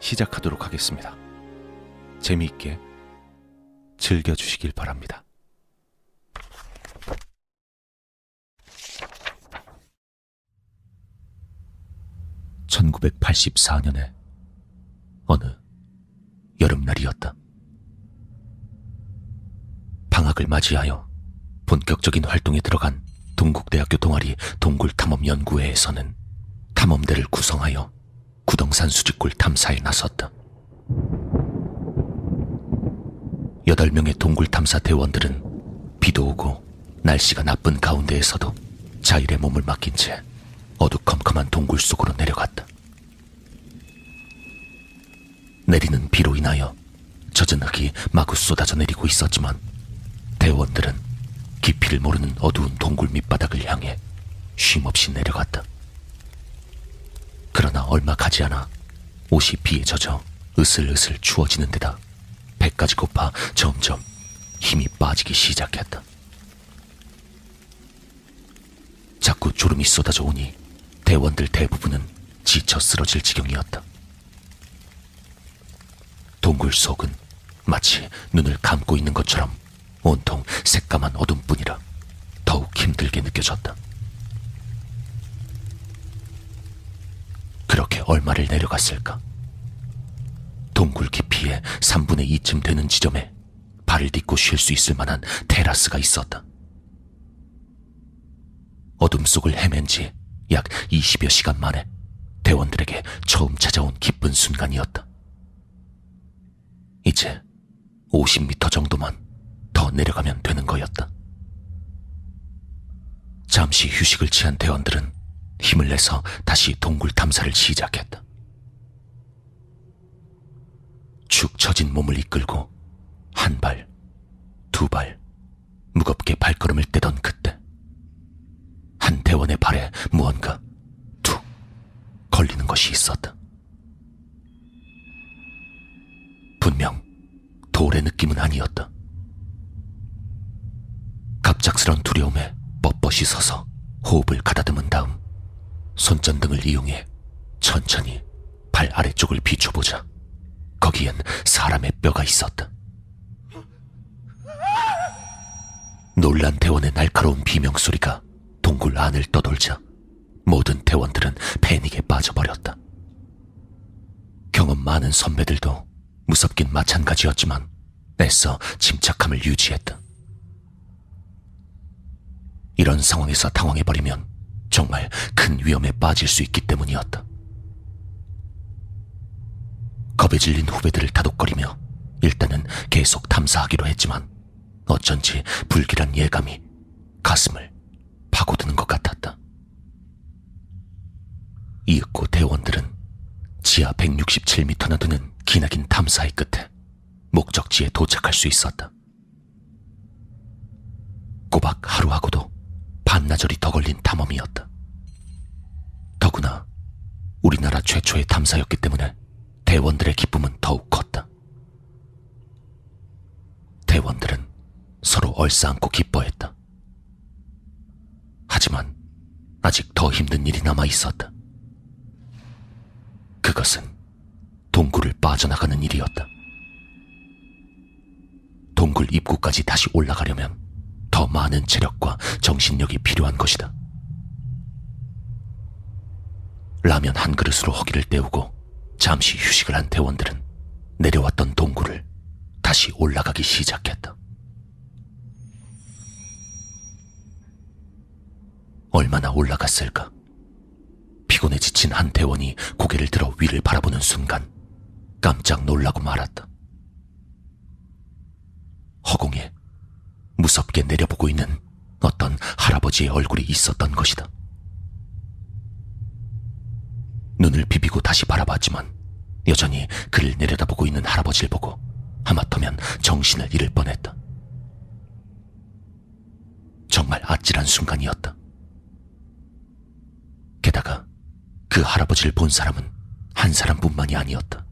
시작하도록 하겠습니다. 재미있게 즐겨주시길 바랍니다. (1984년에) 어느 여름날이었다. 방학을 맞이하여 본격적인 활동에 들어간 동국대학교 동아리 동굴 탐험 연구회에서는 탐험대를 구성하여 구덩산 수직굴 탐사에 나섰다. 여덟 명의 동굴 탐사 대원들은 비도 오고 날씨가 나쁜 가운데에서도 자일의 몸을 맡긴 채 어두컴컴한 동굴 속으로 내려갔다. 내리는 비로 인하여 젖은 흙이 마구 쏟아져 내리고 있었지만 대원들은 깊이를 모르는 어두운 동굴 밑바닥을 향해 쉼없이 내려갔다. 그러나 얼마 가지 않아 옷이 비에 젖어 으슬으슬 추워지는 데다 배까지 고파 점점 힘이 빠지기 시작했다. 자꾸 졸음이 쏟아져 오니 대원들 대부분은 지쳐 쓰러질 지경이었다. 동굴 속은 마치 눈을 감고 있는 것처럼 온통 새까만 어둠뿐이라 더욱 힘들게 느껴졌다. 그렇게 얼마를 내려갔을까? 동굴 깊이의 3분의 2쯤 되는 지점에 발을 딛고 쉴 수 있을 만한 테라스가 있었다. 어둠 속을 헤맨 지 약 20여 시간 만에 대원들에게 처음 찾아온 기쁜 순간이었다. 이제 50m 정도만 더 내려가면 되는 거였다. 잠시 휴식을 취한 대원들은 힘을 내서 다시 동굴 탐사를 시작했다. 축 처진 몸을 이끌고 한 발, 두 발, 무겁게 발걸음을 떼던 그때 한 대원의 발에 무언가 툭 걸리는 것이 있었다. 분명 돌의 느낌은 아니었다. 갑작스런 두려움에 뻣뻣이 서서 호흡을 가다듬은 다음 손전등을 이용해 천천히 발 아래쪽을 비춰보자. 거기엔 사람의 뼈가 있었다. 놀란 대원의 날카로운 비명 소리가 동굴 안을 떠돌자 모든 대원들은 패닉에 빠져버렸다. 경험 많은 선배들도 무섭긴 마찬가지였지만 애써 침착함을 유지했다. 이런 상황에서 당황해버리면 정말 큰 위험에 빠질 수 있기 때문이었다. 겁에 질린 후배들을 다독거리며 일단은 계속 탐사하기로 했지만 어쩐지 불길한 예감이 가슴을 파고드는 것 같았다. 이윽고 대원들은 지하 167m나 되는 기나긴 탐사의 끝에 목적지에 도착할 수 있었다. 꼬박 하루하고도 반나절이 더 걸린 탐험이었다. 더구나 우리나라 최초의 탐사였기 때문에 대원들의 기쁨은 더욱 컸다. 대원들은 서로 얼싸안고 기뻐했다. 하지만 아직 더 힘든 일이 남아 있었다. 그것은 동굴을 빠져나가는 일이었다. 동굴 입구까지 다시 올라가려면 더 많은 체력과 정신력이 필요한 것이다. 라면 한 그릇으로 허기를 때우고 잠시 휴식을 한 대원들은 내려왔던 동굴을 다시 올라가기 시작했다. 얼마나 올라갔을까? 피곤해 지친 한 대원이 고개를 들어 위를 바라보는 순간 깜짝 놀라고 말았다. 허공에 무섭게 내려보고 있는 어떤 할아버지의 얼굴이 있었던 것이다. 눈을 비비고 다시 바라봤지만 여전히 그를 내려다보고 있는 할아버지를 보고 하마터면 정신을 잃을 뻔했다. 정말 아찔한 순간이었다. 게다가 그 할아버지를 본 사람은 한 사람뿐만이 아니었다.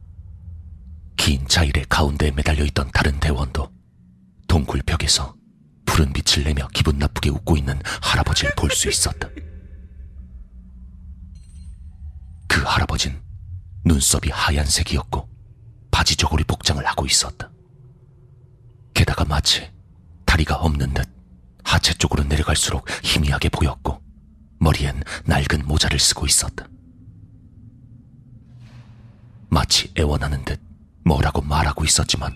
긴 자일의 가운데에 매달려 있던 다른 대원도 동굴 벽에서 푸른 빛을 내며 기분 나쁘게 웃고 있는 할아버지를 볼 수 있었다. 그 할아버진 눈썹이 하얀색이었고 바지 저고리 복장을 하고 있었다. 게다가 마치 다리가 없는 듯 하체 쪽으로 내려갈수록 희미하게 보였고 머리엔 낡은 모자를 쓰고 있었다. 마치 애원하는 듯 뭐라고 말하고 있었지만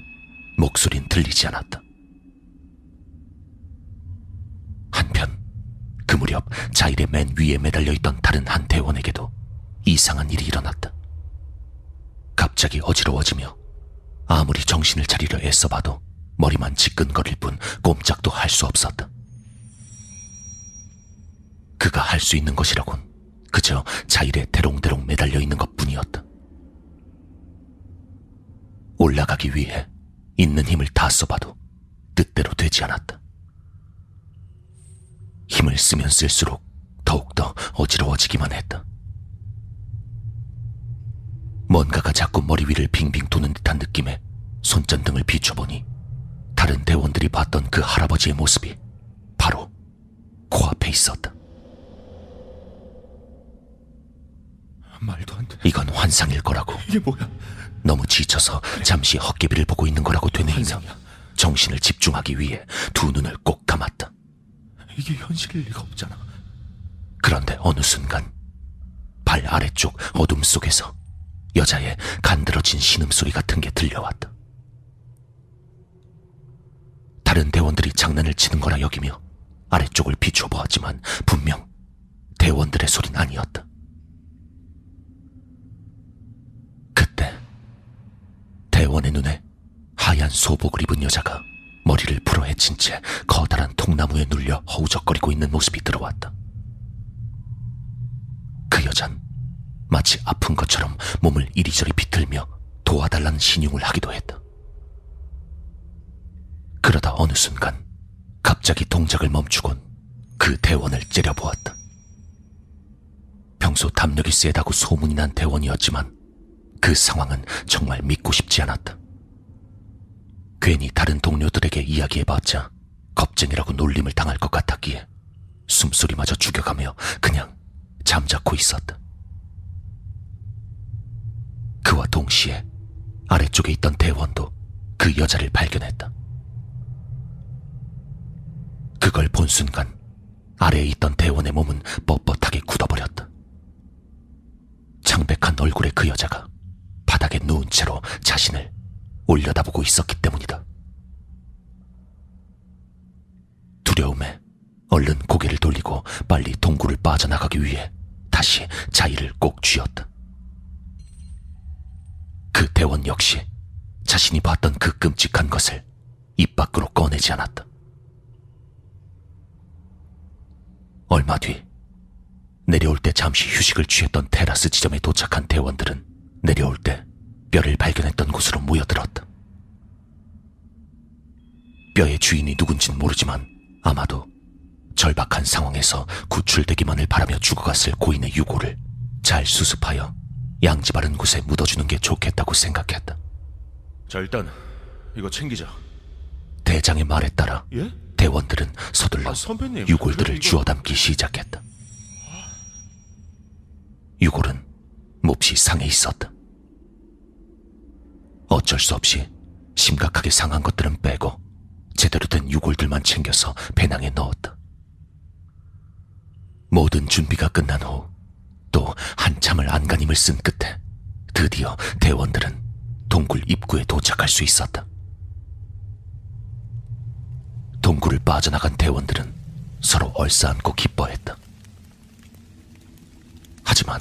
목소린 들리지 않았다. 한편 그 무렵 자일의 맨 위에 매달려 있던 다른 한 대원에게도 이상한 일이 일어났다. 갑자기 어지러워지며 아무리 정신을 차리려 애써봐도 머리만 지끈거릴 뿐 꼼짝도 할 수 없었다. 그가 할 수 있는 것이라곤 그저 자일에 대롱대롱 매달려 있는 것 뿐이었다. 올라가기 위해 있는 힘을 다 써봐도 뜻대로 되지 않았다. 힘을 쓰면 쓸수록 더욱더 어지러워지기만 했다. 뭔가가 자꾸 머리 위를 빙빙 도는 듯한 느낌에 손전등을 비춰보니 다른 대원들이 봤던 그 할아버지의 모습이 바로 코앞에 있었다. 말도 안 돼. 이건 환상일 거라고. 이게 뭐야? 너무 지쳐서 잠시 헛개비를 보고 있는 거라고 되뇌이며. 정신을 집중하기 위해 두 눈을 꼭 감았다. 이게 현실일 리가 없잖아. 그런데 어느 순간 발 아래쪽 어둠 속에서 여자의 간드러진 신음소리 같은 게 들려왔다. 다른 대원들이 장난을 치는 거라 여기며 아래쪽을 비춰 보았지만 분명 대원들의 소린 아니었다. 그때 대원의 눈에 하얀 소복을 입은 여자가 머리를 풀어헤친 채 커다란 통나무에 눌려 허우적거리고 있는 모습이 들어왔다. 그 여잔 마치 아픈 것처럼 몸을 이리저리 비틀며 도와달라는 신용을 하기도 했다. 그러다 어느 순간 갑자기 동작을 멈추곤 그 대원을 째려보았다. 평소 담력이 세다고 소문이 난 대원이었지만 그 상황은 정말 믿고 싶지 않았다. 괜히 다른 동료들에게 이야기해봤자 겁쟁이라고 놀림을 당할 것 같았기에 숨소리마저 죽여가며 그냥 잠자코 있었다. 그와 동시에 아래쪽에 있던 대원도 그 여자를 발견했다. 그걸 본 순간 아래에 있던 대원의 몸은 뻣뻣하게 굳어버렸다. 창백한 얼굴의 그 여자가 바닥에 누운 채로 자신을 올려다보고 있었기 때문이다. 두려움에 얼른 고개를 돌리고 빨리 동굴을 빠져나가기 위해 다시 자의를 꼭 쥐었다. 그 대원 역시 자신이 봤던 그 끔찍한 것을 입 밖으로 꺼내지 않았다. 얼마 뒤 내려올 때 잠시 휴식을 취했던 테라스 지점에 도착한 대원들은 내려올 때 뼈를 발견했던 곳으로 모여들었다. 뼈의 주인이 누군진 모르지만 아마도 절박한 상황에서 구출되기만을 바라며 죽어갔을 고인의 유골을 잘 수습하여 양지 바른 곳에 묻어주는 게 좋겠다고 생각했다. 자 일단 이거 챙기자. 대장의 말에 따라 예? 대원들은 서둘러 아, 선배님. 유골들을 이거- 주워 담기 시작했다. 유골은 몹시 상해 있었다. 어쩔 수 없이 심각하게 상한 것들은 빼고 제대로 된 유골들만 챙겨서 배낭에 넣었다. 모든 준비가 끝난 후 또 한참을 안간힘을 쓴 끝에 드디어 대원들은 동굴 입구에 도착할 수 있었다. 동굴을 빠져나간 대원들은 서로 얼싸안고 기뻐했다. 하지만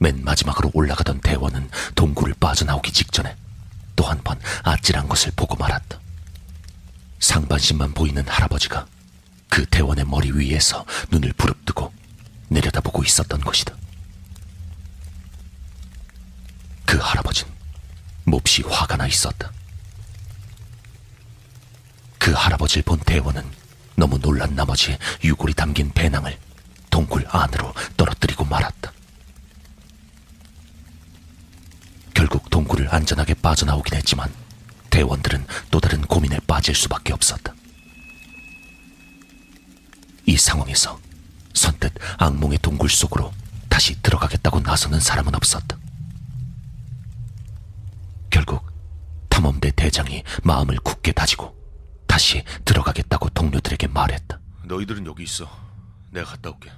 맨 마지막으로 올라가던 대원은 동굴을 빠져나오기 직전에 또 한 번 아찔한 것을 보고 말았다. 상반신만 보이는 할아버지가 그 대원의 머리 위에서 눈을 부릅뜨고 내려다보고 있었던 것이다. 그 할아버지는 몹시 화가 나 있었다. 그 할아버지를 본 대원은 너무 놀란 나머지 유골이 담긴 배낭을 동굴 안으로 떨어뜨리고 말았다. 결국 동굴을 안전하게 빠져나오긴 했지만 대원들은 또 다른 고민에 빠질 수밖에 없었다. 이 상황에서 선뜻 악몽의 동굴 속으로 다시 들어가겠다고 나서는 사람은 없었다. 결국 탐험대 대장이 마음을 굳게 다지고 다시 들어가겠다고 동료들에게 말했다. 너희들은 여기 있어. 내가 갔다 올게.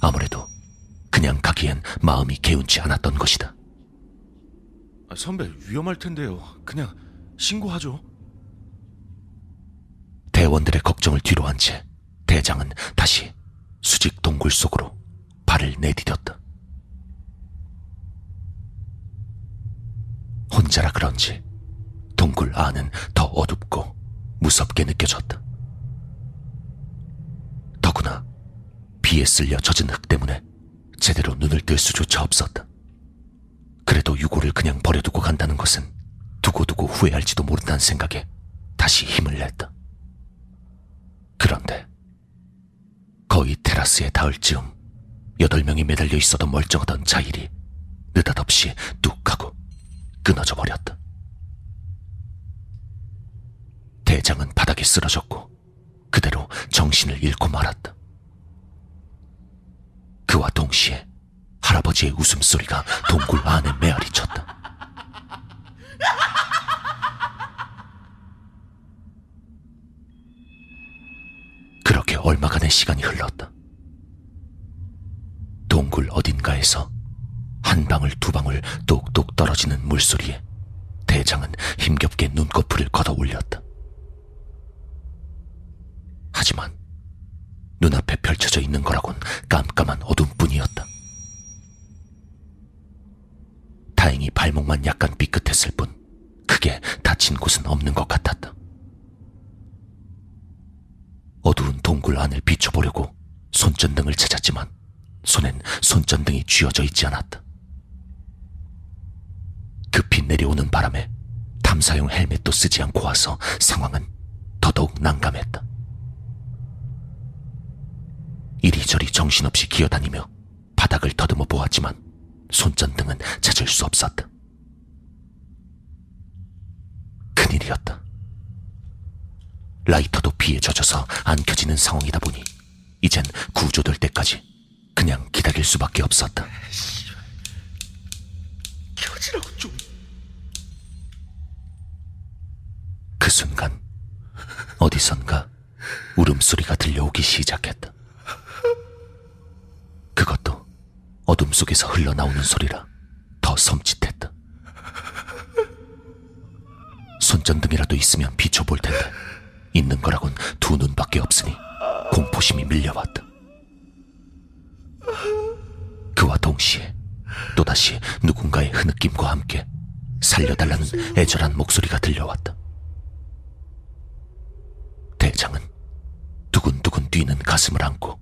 아무래도 그냥 가기엔 마음이 개운치 않았던 것이다. 아, 선배 위험할 텐데요. 그냥 신고하죠. 대원들의 걱정을 뒤로 한 채 대장은 다시 수직 동굴 속으로 발을 내디뎠다. 혼자라 그런지 동굴 안은 더 어둡고 무섭게 느껴졌다. 더구나 비에 쓸려 젖은 흙 때문에 제대로 눈을 뜰 수조차 없었다. 그래도 유고를 그냥 버려두고 간다는 것은 두고두고 후회할지도 모른다는 생각에 다시 힘을 냈다. 그런데 거의 테라스에 닿을 즈음 여덟 명이 매달려 있어도 멀쩡하던 자일이 느닷없이 뚝 하고 끊어져 버렸다. 대장은 바닥에 쓰러졌고 그대로 정신을 잃고 말았다. 그와 동시에 할아버지의 웃음소리가 동굴 안에 메아리 쳤다. 얼마간의 시간이 흘렀다. 동굴 어딘가에서 한 방울 두 방울 똑똑 떨어지는 물소리에 대장은 힘겹게 눈꺼풀을 걷어 올렸다. 하지만 눈앞에 펼쳐져 있는 거라곤 깜깜한 어둠뿐이었다. 다행히 발목만 약간 삐끗했을 뿐 크게 다친 곳은 없는 것 같았다. 어두운 동굴 안을 비춰보려고 손전등을 찾았지만 손엔 손전등이 쥐어져 있지 않았다. 급히 내려오는 바람에 탐사용 헬멧도 쓰지 않고 와서 상황은 더더욱 난감했다. 이리저리 정신없이 기어다니며 바닥을 더듬어 보았지만 손전등은 찾을 수 없었다. 큰일이었다. 라이터도 비에 젖어서 안 켜지는 상황이다 보니 이젠 구조될 때까지 그냥 기다릴 수밖에 없었다. 켜지라고 좀. 그 순간 어디선가 울음소리가 들려오기 시작했다. 그것도 어둠 속에서 흘러나오는 소리라 더 섬찟했다. 손전등이라도 있으면 비춰볼 텐데 있는 거라곤 두 눈밖에 없으니 공포심이 밀려왔다. 그와 동시에 또다시 누군가의 흐느낌과 함께 살려달라는 애절한 목소리가 들려왔다. 대장은 두근두근 뛰는 가슴을 안고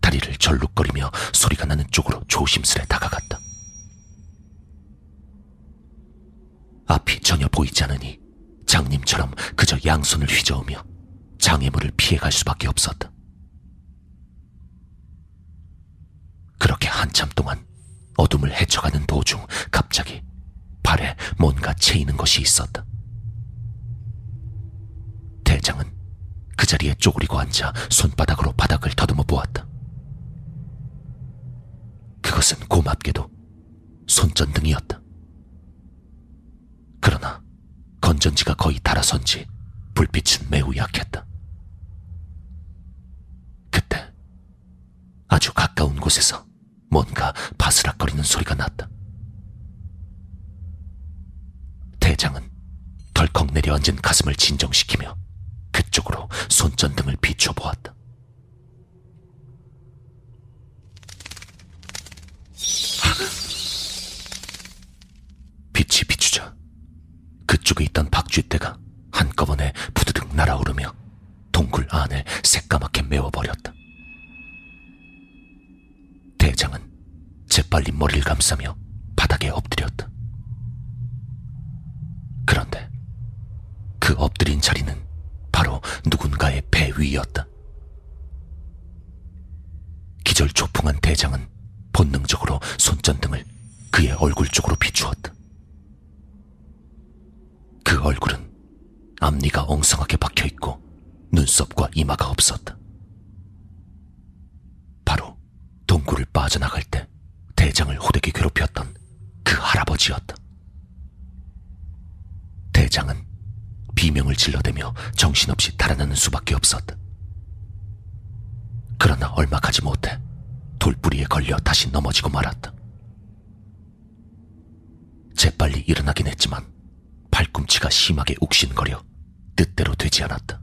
다리를 절룩거리며 소리가 나는 쪽으로 조심스레 다가갔다. 앞이 전혀 보이지 않으니 장님처럼 그저 양손을 휘저으며 장애물을 피해갈 수밖에 없었다. 그렇게 한참 동안 어둠을 헤쳐가는 도중 갑자기 발에 뭔가 채이는 것이 있었다. 대장은 그 자리에 쪼그리고 앉아 손바닥으로 바닥을 더듬어 보았다. 그것은 고맙게도 손전등이었다. 그러나 건전지가 거의 닳아선지 불빛은 매우 약했다. 아주 가까운 곳에서 뭔가 바스락거리는 소리가 났다. 대장은 덜컥 내려앉은 가슴을 진정시키며 그쪽으로 손전등을 비춰보았다. 빛이 비추자 그쪽에 있던 박쥐떼가 한꺼번에 부드득 날아오르 재빨리 머리를 감싸며 바닥에 엎드렸다. 그런데 그 엎드린 자리는 바로 누군가의 배 위였다. 기절 초풍한 대장은 본능적으로 손전등을 그의 얼굴 쪽으로 비추었다. 그 얼굴은 앞니가 엉성하게 박혀 있고 눈썹과 이마가 없었다. 바로 동굴을 빠져나갈 때 대장을 호되게 괴롭혔던 그 할아버지였다. 대장은 비명을 질러대며 정신없이 달아나는 수밖에 없었다. 그러나 얼마 가지 못해 돌뿌리에 걸려 다시 넘어지고 말았다. 재빨리 일어나긴 했지만 발꿈치가 심하게 욱신거려 뜻대로 되지 않았다.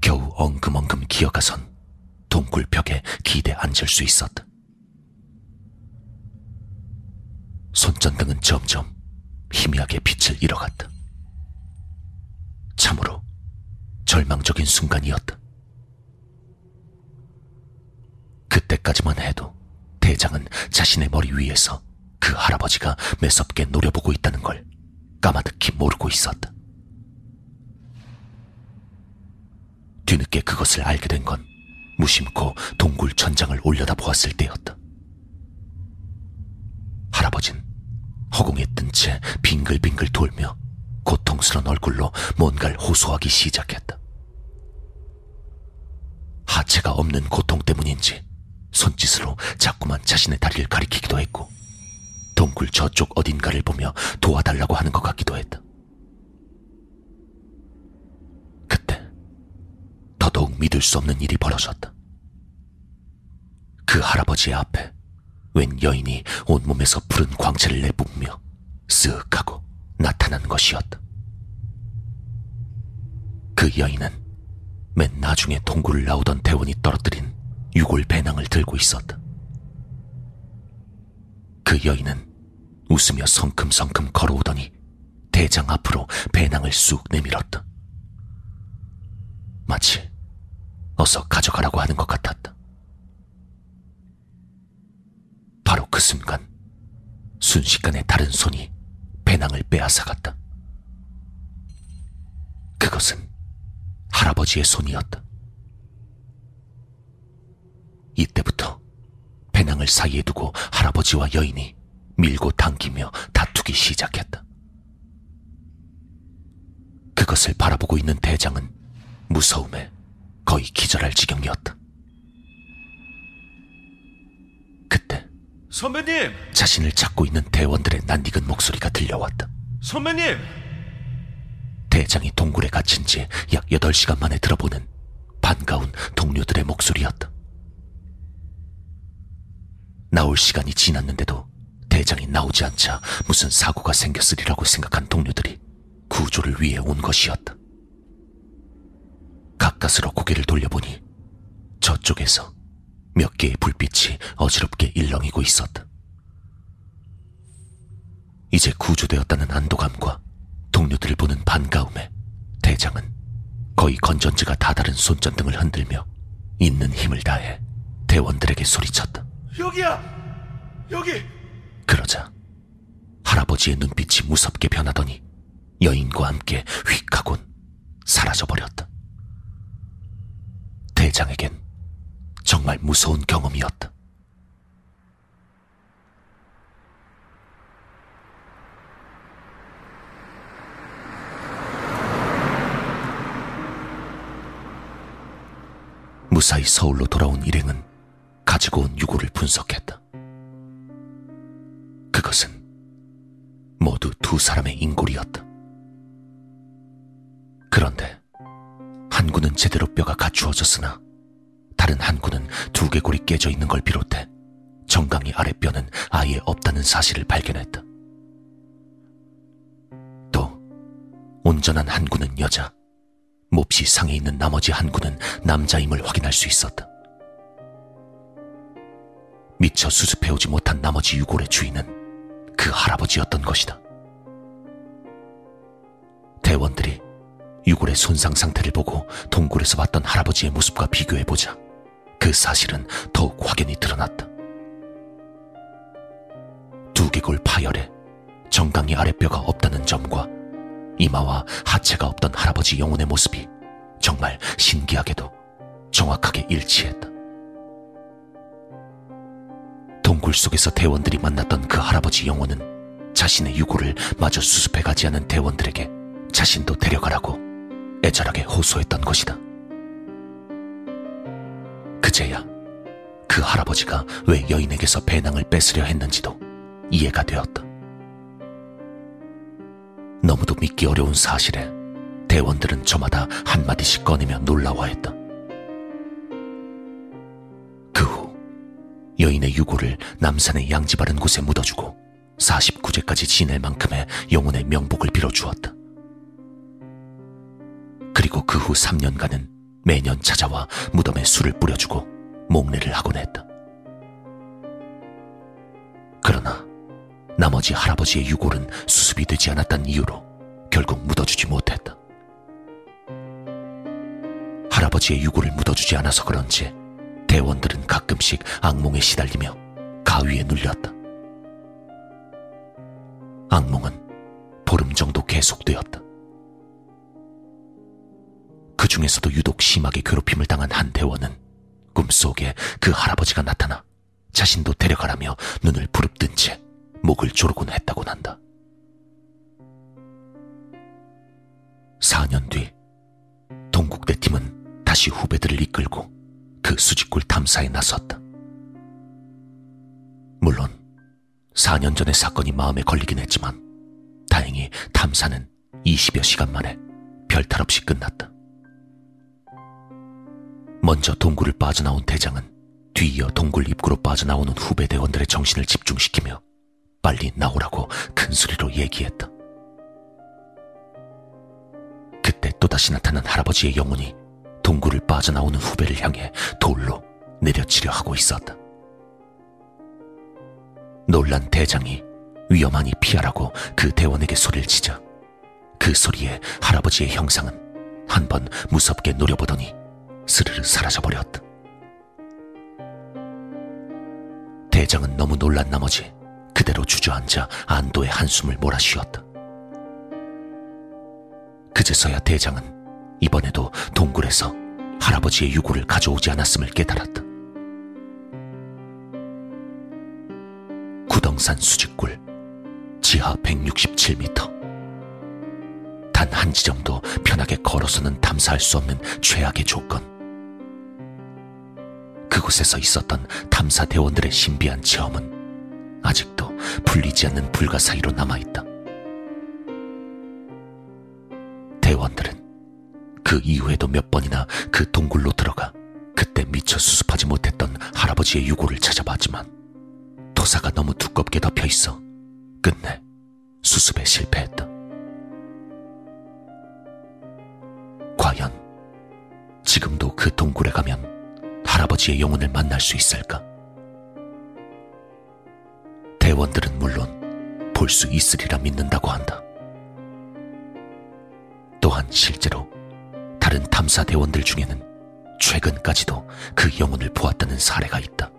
겨우 엉금엉금 기어가선 동굴 벽에 기대 앉을 수 있었다. 손전등은 점점 희미하게 빛을 잃어갔다. 참으로 절망적인 순간이었다. 그때까지만 해도 대장은 자신의 머리 위에서 그 할아버지가 매섭게 노려보고 있다는 걸 까마득히 모르고 있었다. 뒤늦게 그것을 알게 된 건 무심코 동굴 천장을 올려다 보았을 때였다. 할아버진 허공에 뜬 채 빙글빙글 돌며 고통스러운 얼굴로 뭔가를 호소하기 시작했다. 하체가 없는 고통 때문인지 손짓으로 자꾸만 자신의 다리를 가리키기도 했고 동굴 저쪽 어딘가를 보며 도와달라고 하는 것 같기도 했다. 그때 더더욱 믿을 수 없는 일이 벌어졌다. 그 할아버지 앞에 웬 여인이 온몸에서 푸른 광채를 내뿜으며 쓱 하고 나타난 것이었다. 그 여인은 맨 나중에 동굴을 나오던 대원이 떨어뜨린 유골 배낭을 들고 있었다. 그 여인은 웃으며 성큼성큼 걸어오더니 대장 앞으로 배낭을 쑥 내밀었다. 마치 어서 가져가라고 하는 것 같았다. 바로 그 순간 순식간에 다른 손이 배낭을 빼앗아갔다. 그것은 할아버지의 손이었다. 이때부터 배낭을 사이에 두고 할아버지와 여인이 밀고 당기며 다투기 시작했다. 그것을 바라보고 있는 대장은 무서움에 거의 기절할 지경이었다. 선배님! 자신을 찾고 있는 대원들의 낯익은 목소리가 들려왔다. 선배님! 대장이 동굴에 갇힌 지 약 8시간 만에 들어보는 반가운 동료들의 목소리였다. 나올 시간이 지났는데도 대장이 나오지 않자 무슨 사고가 생겼으리라고 생각한 동료들이 구조를 위해 온 것이었다. 가까스로 고개를 돌려보니 저쪽에서 몇 개의 불빛이 어지럽게 일렁이고 있었다. 이제 구조되었다는 안도감과 동료들을 보는 반가움에 대장은 거의 건전지가 다다른 손전등을 흔들며 있는 힘을 다해 대원들에게 소리쳤다. 여기야! 여기! 그러자 할아버지의 눈빛이 무섭게 변하더니 여인과 함께 휙 하곤 사라져버렸다. 대장에겐 정말 무서운 경험이었다. 무사히 서울로 돌아온 일행은 가지고 온 유골을 분석했다. 그것은 모두 두 사람의 인골이었다. 그런데 한 구는 제대로 뼈가 갖추어졌으나 다른 한 구는 두개골이 깨져 있는 걸 비롯해 정강이 아랫뼈는 아예 없다는 사실을 발견했다. 온전한 한 구는 여자, 몹시 상해 있는 나머지 한 구는 남자임을 확인할 수 있었다. 미처 수습해오지 못한 나머지 유골의 주인은 그 할아버지였던 것이다. 대원들이 유골의 손상 상태를 보고 동굴에서 봤던 할아버지의 모습과 비교해보자 그 사실은 더욱 확연히 드러났다. 두개골 파열에 정강이 아랫뼈가 없다는 점과 이마와 하체가 없던 할아버지 영혼의 모습이 정말 신기하게도 정확하게 일치했다. 동굴 속에서 대원들이 만났던 그 할아버지 영혼은 자신의 유골을 마저 수습해 가지 않은 대원들에게 자신도 데려가라고 애절하게 호소했던 것이다. 그제야 그 할아버지가 왜 여인에게서 배낭을 뺏으려 했는지도 이해가 되었다. 너무도 믿기 어려운 사실에 대원들은 저마다 한마디씩 꺼내며 놀라워했다. 그 후 여인의 유골을 남산의 양지 바른 곳에 묻어주고 49제까지 지낼 만큼의 영혼의 명복을 빌어주었다. 그리고 그 후 3년간은 매년 찾아와 무덤에 술을 뿌려주고 목례를 하곤 했다. 그러나 나머지 할아버지의 유골은 수습이 되지 않았던 이유로 결국 묻어주지 못했다. 할아버지의 유골을 묻어주지 않아서 그런지 대원들은 가끔씩 악몽에 시달리며 가위에 눌렸다. 악몽은 보름 정도 계속되었다. 그 중에서도 유독 심하게 괴롭힘을 당한 한 대원은 꿈속에 그 할아버지가 나타나 자신도 데려가라며 눈을 부릅뜬 채 목을 조르곤 했다고 한다. 4년 뒤 동국대 팀은 다시 후배들을 이끌고 그 수직굴 탐사에 나섰다. 물론 4년 전의 사건이 마음에 걸리긴 했지만 다행히 탐사는 20여 시간 만에 별탈 없이 끝났다. 먼저 동굴을 빠져나온 대장은 뒤이어 동굴 입구로 빠져나오는 후배 대원들의 정신을 집중시키며 빨리 나오라고 큰 소리로 얘기했다. 그때 또다시 나타난 할아버지의 영혼이 동굴을 빠져나오는 후배를 향해 돌로 내려치려 하고 있었다. 놀란 대장이 위험하니 피하라고 그 대원에게 소리를 치자 그 소리에 할아버지의 형상은 한 번 무섭게 노려보더니 스르르 사라져버렸다. 대장은 너무 놀란 나머지 그대로 주저앉아 안도의 한숨을 몰아쉬었다. 그제서야 대장은 이번에도 동굴에서 할아버지의 유골을 가져오지 않았음을 깨달았다. 구덩산 수직굴 지하 167m 단 한 지점도 편하게 걸어서는 탐사할 수 없는 최악의 조건 그곳에서 있었던 탐사 대원들의 신비한 체험은 아직도 풀리지 않는 불가 사이로 남아있다. 대원들은 그 이후에도 몇 번이나 그 동굴로 들어가 그때 미처 수습하지 못했던 할아버지의 유골을 찾아봤지만 토사가 너무 두껍게 덮여 있어 끝내 수습에 실패했다. 과연 지금도 그 동굴에 가면 할아버지의 영혼을 만날 수 있을까? 대원들은 물론 볼 수 있으리라 믿는다고 한다. 또한 실제로 다른 탐사 대원들 중에는 최근까지도 그 영혼을 보았다는 사례가 있다.